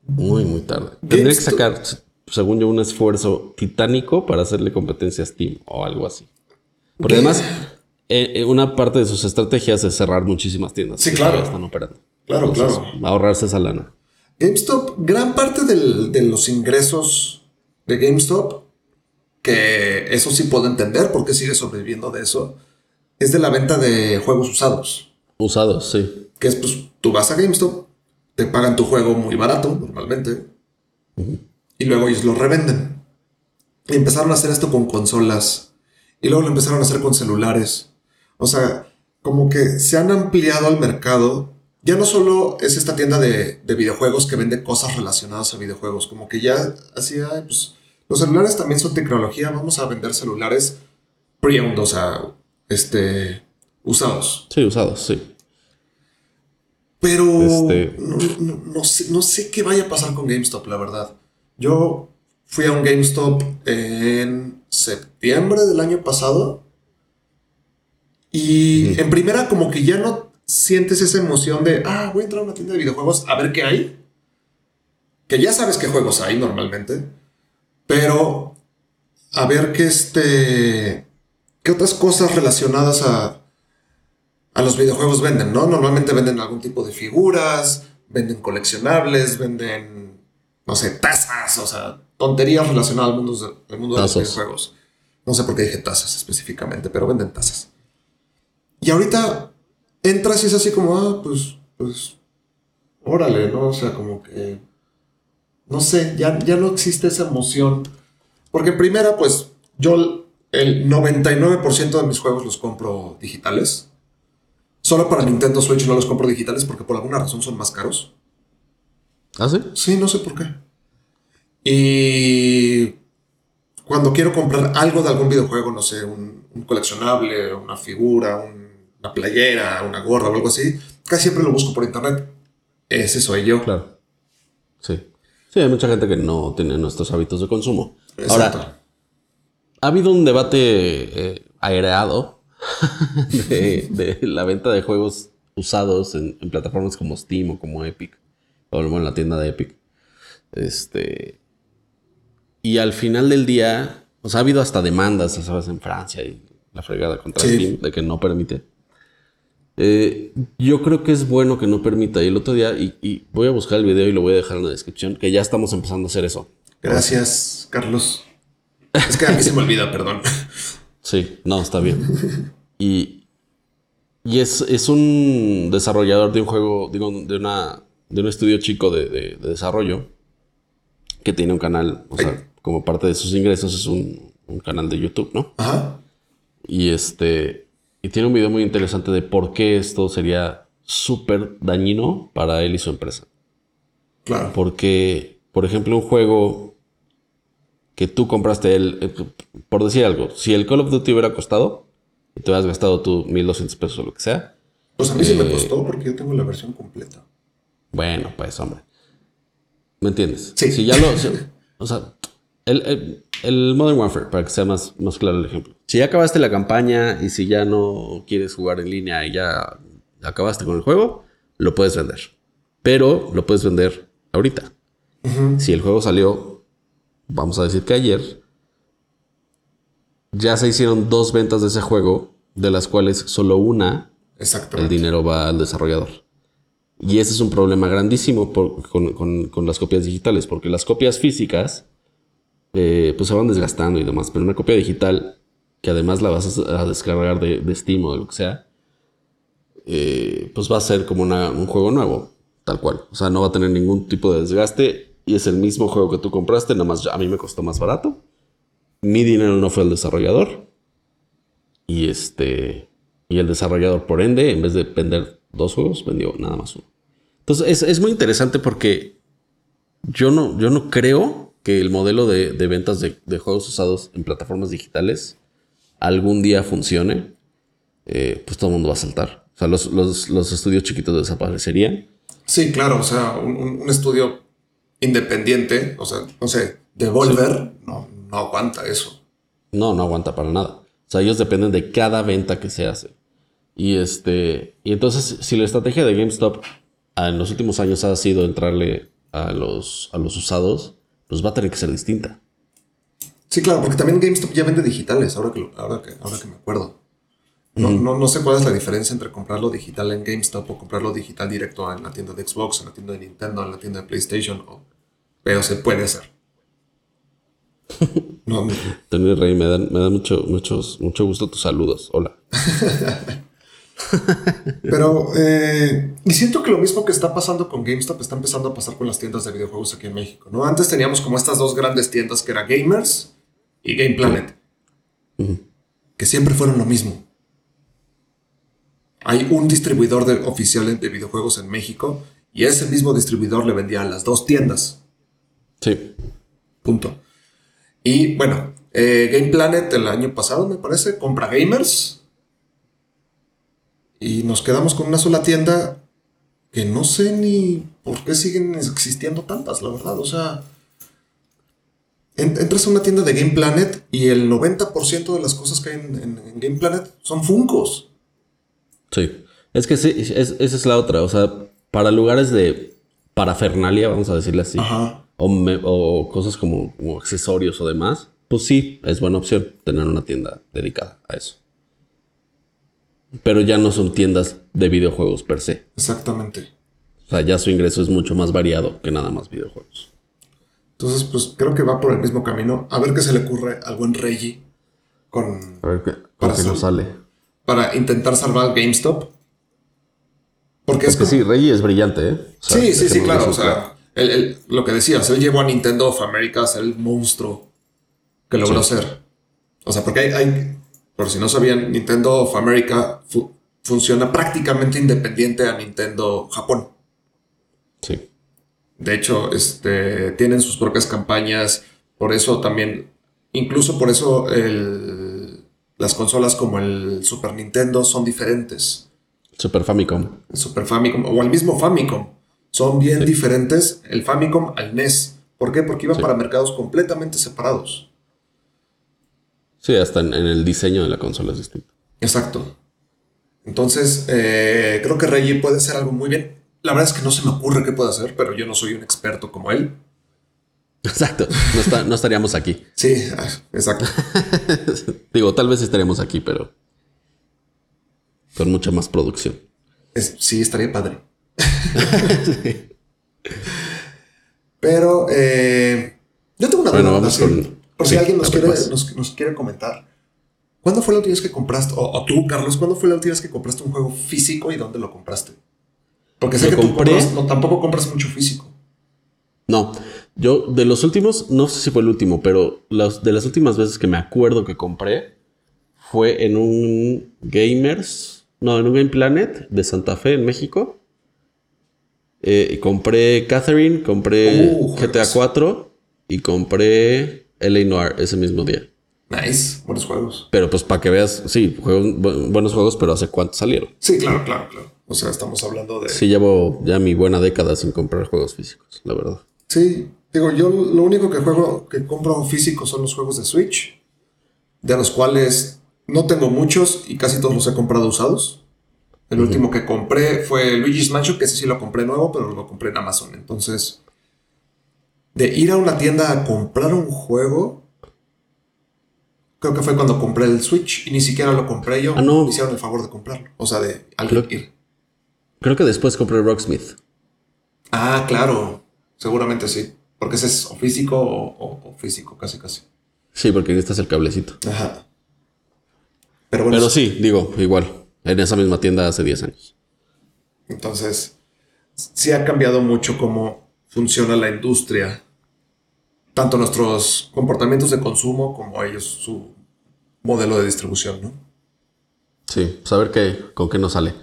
Muy, muy tarde. Tendría que GameStop- sacar, según yo, un esfuerzo titánico para hacerle competencia a Steam o algo así. Porque ¿Qué? además, eh, eh, una parte de sus estrategias es cerrar muchísimas tiendas. Sí, que claro. Están operando. Claro, Entonces, claro. Ahorrarse esa lana. GameStop, gran parte del- de los ingresos de GameStop, que eso sí puedo entender porque sigue sobreviviendo de eso, es de la venta de juegos usados. Usados, sí. Que es, pues, tú vas a GameStop, te pagan tu juego muy barato, normalmente, y luego ellos lo revenden. Y empezaron a hacer esto con consolas, y luego lo empezaron a hacer con celulares. O sea, como que se han ampliado al mercado. Ya no solo es esta tienda de, de videojuegos que vende cosas relacionadas a videojuegos, como que ya ay, pues, los celulares también son tecnología, vamos a vender celulares pre-owned, o sea, este, usados. Sí, usados, sí. Pero Este- no, no- no sé, no sé qué vaya a pasar con GameStop, la verdad. Yo fui a un GameStop en septiembre del año pasado. Y en primera, como que ya no sientes esa emoción de, ah, voy a entrar a una tienda de videojuegos a ver qué hay. Que ya sabes qué juegos hay normalmente. Pero a ver qué este. qué otras cosas relacionadas a, a los videojuegos venden, ¿no? Normalmente venden algún tipo de figuras, venden coleccionables, venden, no sé, tazas, o sea, tonterías relacionadas al mundo, al mundo de los videojuegos. No sé por qué dije tazas específicamente, pero venden tazas. Y ahorita entras y es así como, ah, pues, pues, órale, ¿no? O sea, como que, no sé, ya, ya no existe esa emoción. Porque en primera, pues, yo el 99% de mis juegos los compro digitales. Solo para Nintendo Switch no los compro digitales porque por alguna razón son más caros. ¿Ah, sí? Sí, no sé por qué. Y cuando quiero comprar algo de algún videojuego, no sé, un, un coleccionable, una figura, un una playera, una gorra o algo así, casi siempre lo busco por internet. Ese soy yo. Claro. Sí. Sí, hay mucha gente que no tiene nuestros hábitos de consumo. Ahora, ha habido un debate eh, aireado de, la venta de juegos usados en, plataformas como Steam o como Epic, o en la tienda de Epic. Este. Y al final del día, o sea, ha habido hasta demandas, ¿sabes? En Francia y la fregada contra Steam de que no permite. Eh, yo creo que es bueno que no permita. Y el otro día, y, voy a buscar el video y lo voy a dejar en la descripción, que ya estamos empezando a hacer eso. Gracias, Carlos. Es que a mí se me olvida, perdón. Sí, no, está bien. Y, y es, es, un desarrollador de un juego, digo, de, una, de un estudio chico de, desarrollo que tiene un canal, o sea, como parte de sus ingresos es un, un canal de YouTube, ¿no? Ajá. Y este, y tiene un video muy interesante de por qué esto sería súper dañino para él y su empresa. Claro. Porque, por ejemplo, un juego que tú compraste, el, eh, por decir algo, si el Call of Duty hubiera costado, y te hubieras gastado tú 1200 pesos o lo que sea. Pues a mí sí me eh, costó porque yo tengo la versión completa. Bueno, pues, hombre. ¿Me entiendes? Sí. Si ya lo. o sea, el, el, Modern Warfare, para que sea más, más claro el ejemplo. Si ya acabaste la campaña y si ya no quieres jugar en línea y ya acabaste con el juego, lo puedes vender. Pero lo puedes vender ahorita. Si el juego salió, vamos a decir que ayer, ya se hicieron dos ventas de ese juego, de las cuales solo una, el dinero va al desarrollador. Y ese es un problema grandísimo con, con las copias digitales, porque las copias físicas eh, pues se van desgastando y demás. Pero una copia digital, que además la vas a, descargar de, de, Steam o de lo que sea, eh, pues va a ser como un juego nuevo, tal cual. O sea, no va a tener ningún tipo de desgaste y es el mismo juego que tú compraste, nada más a mí me costó más barato. Mi dinero no fue el desarrollador. Y este. Y el desarrollador, por ende, en vez de vender dos juegos, vendió nada más uno. Entonces es, es muy interesante porque yo no, yo no creo que el modelo de, ventas de, juegos usados en plataformas digitales algún día funcione, eh, pues todo el mundo va a saltar. O sea, los, estudios chiquitos desaparecerían. Sí, claro, o sea, un, estudio independiente, o sea, no sé, Devolver no, no aguanta eso. No, no aguanta para nada. O sea, ellos dependen de cada venta que se hace. Y este. Y entonces, si la estrategia de GameStop en los últimos años ha sido entrarle a los, a los usados, pues va a tener que ser distinta. Sí, claro, porque también GameStop ya vende digitales, ahora que, ahora que, ahora que me acuerdo. No, no, no, sé cuál es la diferencia entre comprarlo digital en GameStop o comprarlo digital directo en la tienda de Xbox, en la tienda de Nintendo, en la tienda de PlayStation, pero se puede hacer. No, Rey, me da, me mucho, mucho, mucho gusto tus saludos. Hola. Pero, eh, y siento que lo mismo que está pasando con GameStop está empezando a pasar con las tiendas de videojuegos aquí en México, ¿no? Antes teníamos como estas dos grandes tiendas que eran Gamers y Game Planet, que siempre fueron lo mismo. Hay un distribuidor de, oficial de videojuegos en México y ese mismo distribuidor le vendía a las dos tiendas. Sí. Punto. Y bueno, eh, Game Planet el año pasado, me parece, compra Gamers y nos quedamos con una sola tienda que no sé ni por qué siguen existiendo tantas, la verdad. O sea, entras a una tienda de Game Planet y el 90% de las cosas que hay en, Game Planet son Funcos. Sí, es que sí, esa es la otra. O sea, para lugares de parafernalia, vamos a decirle así, o, cosas como accesorios o demás, pues sí, es buena opción tener una tienda dedicada a eso. Pero ya no son tiendas de videojuegos per se. Exactamente. O sea, ya su ingreso es mucho más variado que nada más videojuegos. Entonces, pues creo que va por el mismo camino. A ver qué se le ocurre al buen Reggie con. A ver qué, para no sale. Para intentar salvar GameStop. Porque, es que sí, Reggie es brillante, ¿eh? sí, sí, sí, claro. O sea, lo que decías, él llevó a Nintendo of America a ser el monstruo que logró ser. O sea, porque hay, hay por si no sabían, Nintendo of America funciona prácticamente independiente a Nintendo Japón. Sí. De hecho, este, tienen sus propias campañas. Por eso también, incluso por eso el, las consolas como el Super Nintendo son diferentes. Super Famicom. Super Famicom o el mismo Famicom son bien diferentes el Famicom al NES. ¿Por qué? Porque iban para mercados completamente separados. Sí, hasta en, el diseño de la consola es distinto. Exacto. Entonces, eh, creo que Reggie puede hacer algo muy bien. La verdad es que no se me ocurre qué puede hacer, pero yo no soy un experto como él. Exacto, no, estaríamos aquí. Sí, ah, exacto. Digo, tal vez estaríamos aquí, pero con mucha más producción. sí, estaría padre. Pero eh, yo tengo una pregunta. Por si alguien nos quiere, nos, quiere, comentar. ¿Cuándo fue la última vez que compraste, o, tú, Carlos, cuándo fue la última vez que compraste un juego físico y dónde lo compraste? Porque sé que tú no, tampoco compras mucho físico. No, yo de los últimos, no sé si fue el último, pero de las últimas veces que me acuerdo que compré fue en un Gamers, no, en un Game Planet de Santa Fe en México. Eh, compré Catherine, compré uh, GTA 4 y compré LA Noir ese mismo día. Nice, buenos juegos. Pero pues para que veas, sí, buenos juegos, pero ¿hace cuánto salieron? Sí, claro, claro, claro. O sea, estamos hablando de... Sí, llevo ya mi buena década sin comprar juegos físicos, la verdad. Sí, digo, yo lo único que juego, que compro físico son los juegos de Switch, de los cuales no tengo muchos y casi todos los he comprado usados. El último que compré fue Luigi's Mansion, que ese sí lo compré nuevo, pero lo compré en Amazon. Entonces, de ir a una tienda a comprar un juego, creo que fue cuando compré el Switch y ni siquiera lo compré yo. Ah, no. Me hicieron el favor de comprarlo. O sea, de alguien creo, ir. Creo que después compré Rocksmith. Ah, claro. Seguramente sí. Porque ese es o físico o, físico, casi, casi. Sí, porque este es el cablecito. Ajá. Pero bueno. Pero sí, digo, igual en esa misma tienda hace 10 años. Entonces, sí ha cambiado mucho cómo funciona la industria, tanto nuestros comportamientos de consumo como ellos su modelo de distribución, ¿no? Sí, saber qué, con qué nos sale.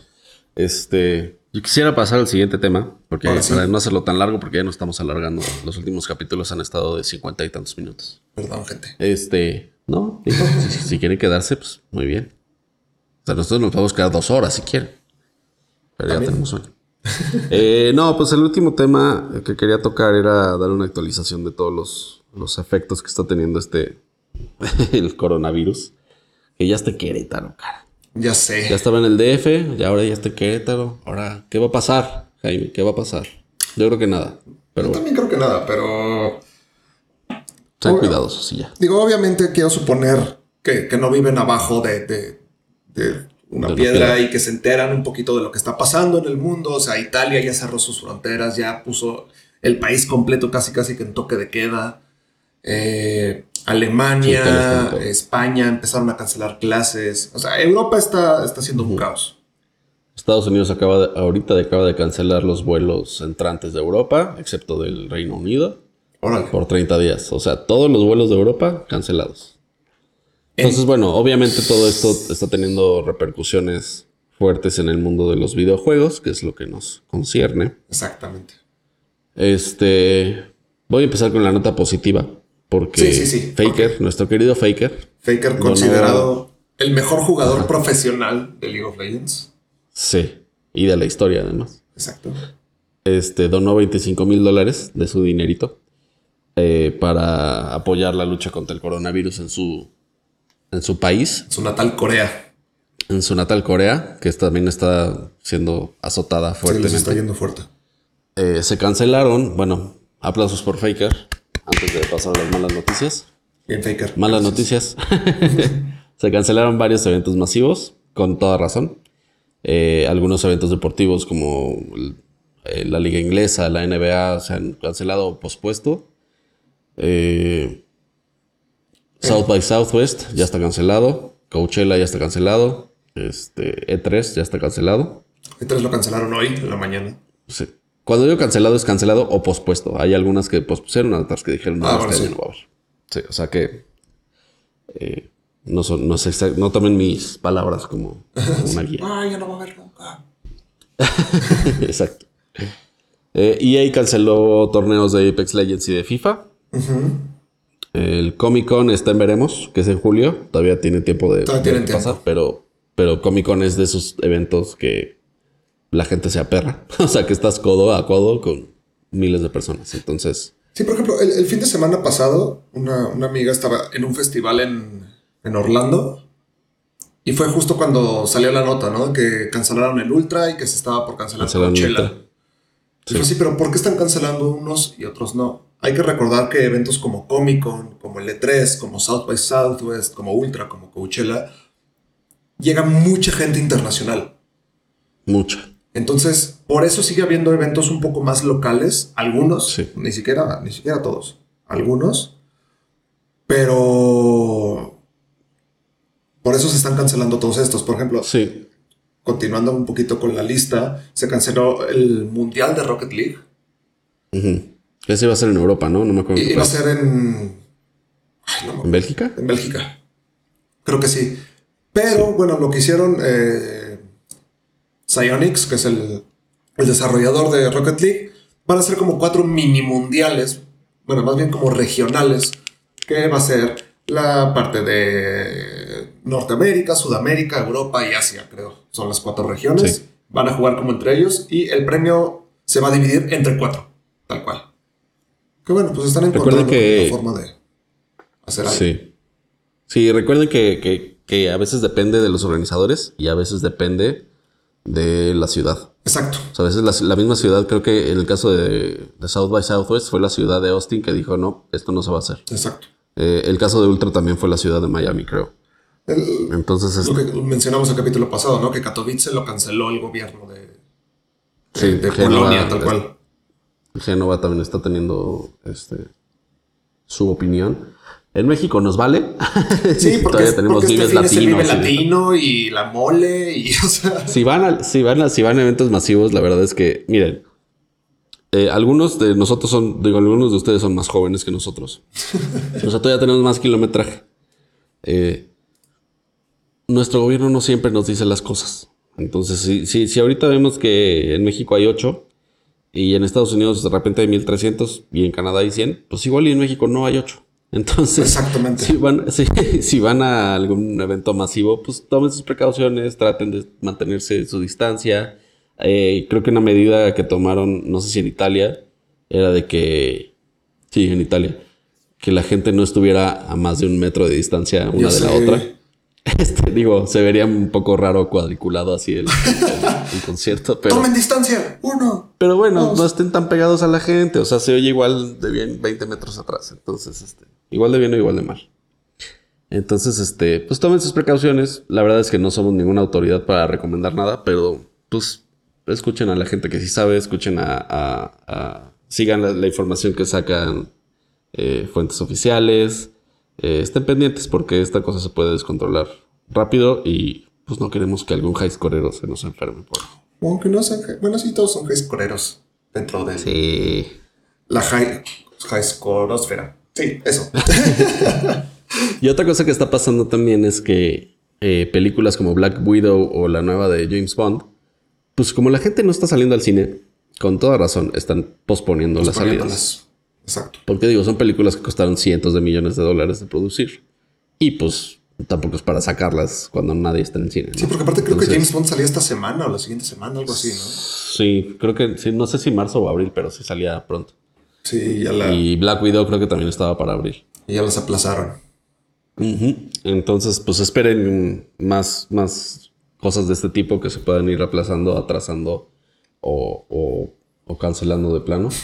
Este, yo quisiera pasar al siguiente tema, porque para no hacerlo tan largo, porque ya nos estamos alargando. Los últimos capítulos han estado de 50 y tantos minutos. Perdón, gente. Este, no, si, si quieren quedarse, pues muy bien. O sea, nosotros nos podemos quedar dos horas si quieren. Pero ya tenemos sueño. Eh, no, pues el último tema que quería tocar era dar una actualización de todos los, efectos que está teniendo este el coronavirus. Que ya está Querétaro, cara. Ya sé. Ya estaba en el DF, y ahora ya está en Querétaro. Ahora, ¿qué va a pasar, Jaime? ¿Qué va a pasar? Yo creo que nada. Pero Yo también creo que nada, pero. Sean cuidadosos y ya. Digo, obviamente quiero suponer que, no viven abajo de de una piedra y que se enteran un poquito de lo que está pasando en el mundo. O sea, Italia ya cerró sus fronteras, ya puso el país completo casi casi que en toque de queda. Eh, Alemania, España empezaron a cancelar clases. O sea, Europa está, está haciendo un caos. Estados Unidos acaba de, ahorita acaba de cancelar los vuelos entrantes de Europa, excepto del Reino Unido, por 30 días. O sea, todos los vuelos de Europa cancelados. Entonces, bueno, obviamente todo esto está teniendo repercusiones fuertes en el mundo de los videojuegos, que es lo que nos concierne. Exactamente. Este, voy a empezar con la nota positiva, porque Faker, nuestro querido Faker, Faker considerado el mejor jugador profesional de League of Legends. Sí, y de la historia además. Exacto. Este donó 25 mil dólares de su dinerito eh, para apoyar la lucha contra el coronavirus en su en su país. Su natal Corea. En su natal Corea, que también está siendo azotada fuertemente. Sí, está yendo fuerte. Eh, se cancelaron, bueno, aplausos por Faker, antes de pasar a las malas noticias. Bien, Faker. Malas noticias. se cancelaron varios eventos masivos, con toda razón. Eh, algunos eventos deportivos como eh, la liga inglesa, la NBA, se han cancelado o pospuesto. Eh, South by Southwest ya está cancelado. Coachella ya está cancelado. Este, E3 ya está cancelado. E3 lo cancelaron hoy, en la mañana. Sí. Cuando digo cancelado es cancelado o pospuesto. Hay algunas que pospusieron, otras que dijeron no, ah, este no va a haber. Sí, o sea que eh, no, son, no, sé, no tomen mis palabras como, una guía. Ay, ya no va a haber nunca. Exacto. Eh, EA canceló torneos de Apex Legends y de FIFA. El Comic Con está en veremos, que es en julio. Todavía tiene tiempo de, tiempo. pasar, pero, pero Comic Con es de esos eventos que la gente se aperra. o sea, que estás codo a codo con miles de personas. Entonces, Sí, por ejemplo, el, el fin de semana pasado, una, una amiga estaba en un festival en, en Orlando y fue justo cuando salió la nota, ¿no? Que cancelaron el Ultra y que se estaba por cancelar Coachella. Fue así, pero ¿por qué están cancelando unos y otros no? Hay que recordar que eventos como Comic Con, como el E3, como South by Southwest, como Ultra, como Coachella, llega mucha gente internacional. mucha. Entonces, por eso sigue habiendo eventos un poco más locales, algunos, Sí. ni siquiera, ni siquiera todos, algunos, pero por eso se están cancelando todos estos. Por ejemplo, Sí. continuando un poquito con la lista, se canceló el Mundial de Rocket League. Ese iba a ser en Europa, ¿no? No me acuerdo. Iba a ser en, ay, no ¿En Bélgica? en Bélgica. Creo que sí. Pero bueno, lo que hicieron eh, Psyonix, que es el, el desarrollador de Rocket League, van a ser como cuatro mini mundiales, bueno, más bien como regionales, que va a ser la parte de Norteamérica, Sudamérica, Europa y Asia, creo. Son las cuatro regiones. Sí. Van a jugar como entre ellos y el premio se va a dividir entre cuatro, tal cual. Que bueno, pues están encontrando que- la forma de hacer algo. Sí. Sí, recuerden que, que- que a veces depende de los organizadores y a veces depende de la ciudad. Exacto. O sea, a veces la, la misma ciudad, creo que en el caso de, de South by Southwest fue la ciudad de Austin que dijo, no, esto no se va a hacer. Exacto. Eh, el caso de Ultra también fue la ciudad de Miami, creo. El- Entonces, lo este, que mencionamos el capítulo pasado, ¿no? Que Katowice lo canceló el gobierno de, sí, de Génova, Polonia, tal cual. Génova también está teniendo este, su opinión. En México nos vale. Sí, porque, todavía tenemos porque este vives fin es el latinos. Vive y Latino y la mole y, o sea... Si van, a, si, van a, si van a eventos masivos, la verdad es que, miren, eh, algunos de nosotros son, digo, algunos de ustedes son más jóvenes que nosotros. o sea, todavía tenemos más kilometraje. Eh, nuestro gobierno no siempre nos dice las cosas. Entonces, si, si, si ahorita vemos que en México hay 8 y en Estados Unidos de repente hay 1300 y en Canadá hay 100, pues igual y en México no hay 8. Entonces, Exactamente. si van, si, si van a algún evento masivo, pues tomen sus precauciones, traten de mantenerse su distancia. Eh, creo que una medida que tomaron, no sé si en Italia, era de que, sí, en Italia, que la gente no estuviera a más de un metro de distancia una Yo de la otra. Este, digo, se vería un poco raro cuadriculado así el, el- el concierto, pero... ¡Tomen distancia! ¡Uno! Pero bueno, Dos. no estén tan pegados a la gente. O sea, se oye igual de bien 20 metros atrás. Entonces, este, igual de bien o igual de mal. Entonces, este, pues tomen sus precauciones. La verdad es que no somos ninguna autoridad para recomendar nada, pero pues escuchen a la gente que sí sabe, escuchen a, a- a- sigan la, la información que sacan eh, fuentes oficiales. Eh, estén pendientes porque esta cosa se puede descontrolar rápido y pues no queremos que algún high scorero se nos enferme por. Aunque no sean... Bueno, sí, todos son high scoreros dentro de Sí. la high, high scorosfera. Sí, eso. Y otra cosa que está pasando también es que eh, películas como Black Widow o la nueva de James Bond, pues como la gente no está saliendo al cine, con toda razón están posponiendo las salidas. Exacto. Porque digo, son películas que costaron cientos de millones de dólares de producir. Y pues tampoco es para sacarlas cuando nadie está en el cine. ¿no? Sí, porque aparte creo que James Bond salía esta semana o la siguiente semana, algo así, ¿no? Sí, creo que sí, no sé si marzo o abril, pero sí salía pronto. Sí, ya, la, Y Black Widow creo que también estaba para abril. ya las aplazaron. Entonces, pues esperen más, más cosas de este tipo que se puedan ir aplazando, atrasando o, o- o cancelando de plano.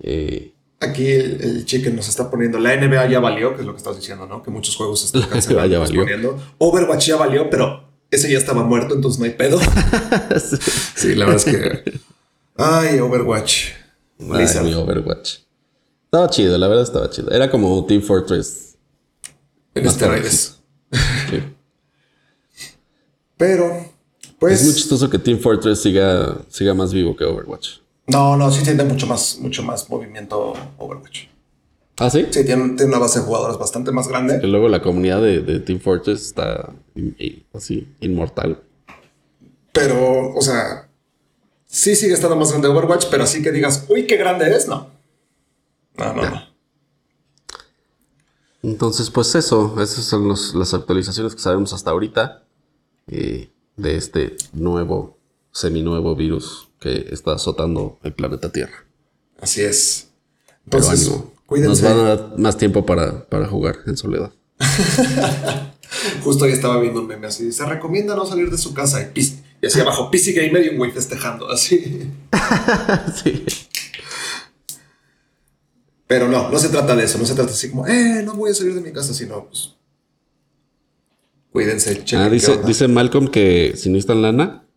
Eh, Aquí el, el chicken nos está poniendo. La NBA ya valió, que es lo que estás diciendo, ¿no? Que muchos juegos están cancelando. Ya valió. Overwatch ya valió, pero ese ya estaba muerto, entonces no hay pedo. sí, la verdad es que. Ay, Overwatch. ay, mi Overwatch. Estaba chido, la verdad estaba chido. Era como Team Fortress. en esteroides. Sí. Pero, pues. Es muy chistoso que Team Fortress siga, siga más vivo que Overwatch. No, no, sí tiene mucho más, mucho más movimiento Overwatch. ¿Ah, sí? Sí, tiene, tiene una base de jugadores bastante más grande. Que luego la comunidad de, de Team Fortress está in- in- así, inmortal. Pero, o sea, sí sigue estando más grande Overwatch, pero así que digas, uy, qué grande es, no. No, no, no. Entonces, pues eso, esas son los- las actualizaciones que sabemos hasta ahorita eh, de este nuevo, seminuevo virus que está azotando el planeta Tierra. Así es. Pero Entonces, ánimo, nos cuídense. van a dar más tiempo para, para jugar en soledad. Justo ahí estaba viendo un meme así. Se recomienda no salir de su casa. Y, pis- y así abajo, PC Gamer y un güey festejando. Así. sí. Pero no, no se trata de eso. No se trata así como, eh, no voy a salir de mi casa, sino pues. Cuídense, chequen Ah, dice, dice Malcolm que si necesitan lana,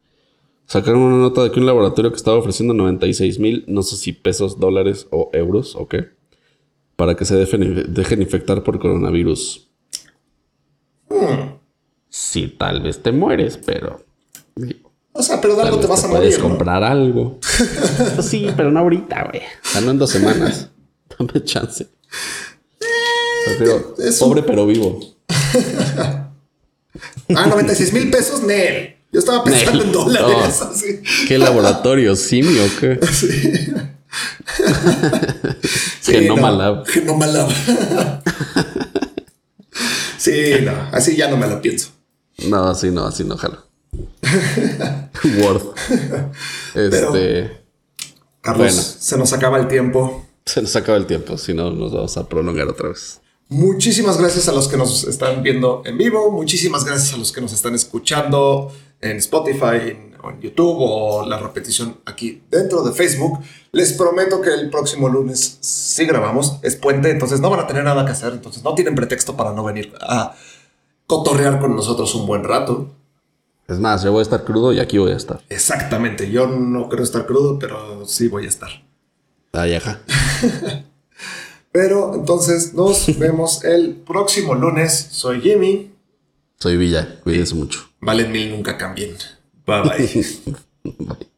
sacaron una nota de que un laboratorio que estaba ofreciendo 96 mil, no sé si pesos, dólares o euros o qué, para que se dejen, dejen infectar por coronavirus. Hmm. Sí, tal vez te mueres, pero O sea, pero de algo te vas a puedes morir. ¿no? comprar algo. Sí, pero no ahorita, güey. O sea, no en dos semanas. Dame chance. Prefiero es un- pobre pero vivo. Ah, 96 mil pesos, Nel. Yo estaba pensando en dólares. No. Así. ¿Qué laboratorio? ¿Simio o qué? Sí, Genoma Lab. Genoma Lab. sí, no, así ya no me la pienso. No, así no, así no, jalo. Word. Este. Carlos, Bueno. se nos acaba el tiempo. Se nos acaba el tiempo, si no nos vamos a prolongar otra vez. Muchísimas gracias a los que nos están viendo en vivo. Muchísimas gracias a los que nos están escuchando en Spotify, en, o en YouTube o la repetición aquí dentro de Facebook. Les prometo que el próximo lunes sí grabamos. Es puente, entonces no van a tener nada que hacer. Entonces no tienen pretexto para no venir a cotorrear con nosotros un buen rato. Es más, yo voy a estar crudo y aquí voy a estar. Exactamente. Yo no creo estar crudo, pero sí voy a estar. Ay, ajá. Pero entonces nos vemos el próximo lunes. Soy Jimmy. Soy Villa, cuídense mucho. Valen mil, nunca cambien. Bye bye. Bye.